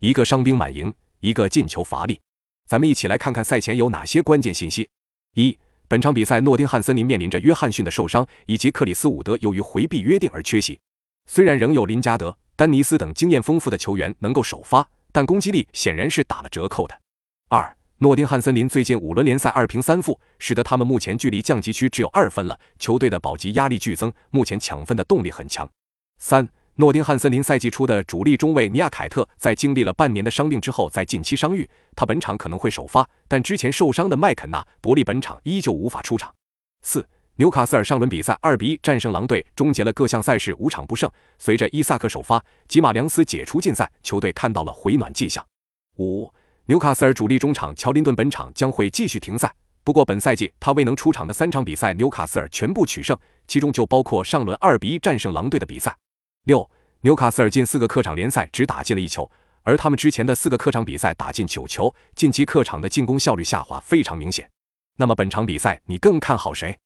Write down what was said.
一个伤兵满营，一个进球乏力。咱们一起来看看赛前有哪些关键信息。一、本场比赛诺丁汉森林面临着约翰逊的受伤，以及克里斯伍德由于回避约定而缺席。虽然仍有林加德、丹尼斯等经验丰富的球员能够首发，但攻击力显然是打了折扣的。二、诺丁汉森林最近五轮联赛二平三负，使得他们目前距离降级区只有二分了，球队的保级压力剧增，目前抢分的动力很强。三。诺丁汉森林赛季初的主力中卫尼亚凯特在经历了半年的伤病之后，在近期伤愈，他本场可能会首发，但之前受伤的麦肯纳伯利本场依旧无法出场。四，纽卡斯尔上轮比赛二比一战胜狼队，终结了各项赛事五场不胜。随着伊萨克首发，吉马良斯解除禁赛，球队看到了回暖迹象。五，纽卡斯尔主力中场乔林顿本场将会继续停赛，不过本赛季他未能出场的三场比赛，纽卡斯尔全部取胜，其中就包括上轮二比一战胜狼队的比赛。六，纽卡斯尔近四个客场联赛只打进了一球，而他们之前的四个客场比赛打进九球，近期客场的进攻效率下滑非常明显。那么本场比赛你更看好谁？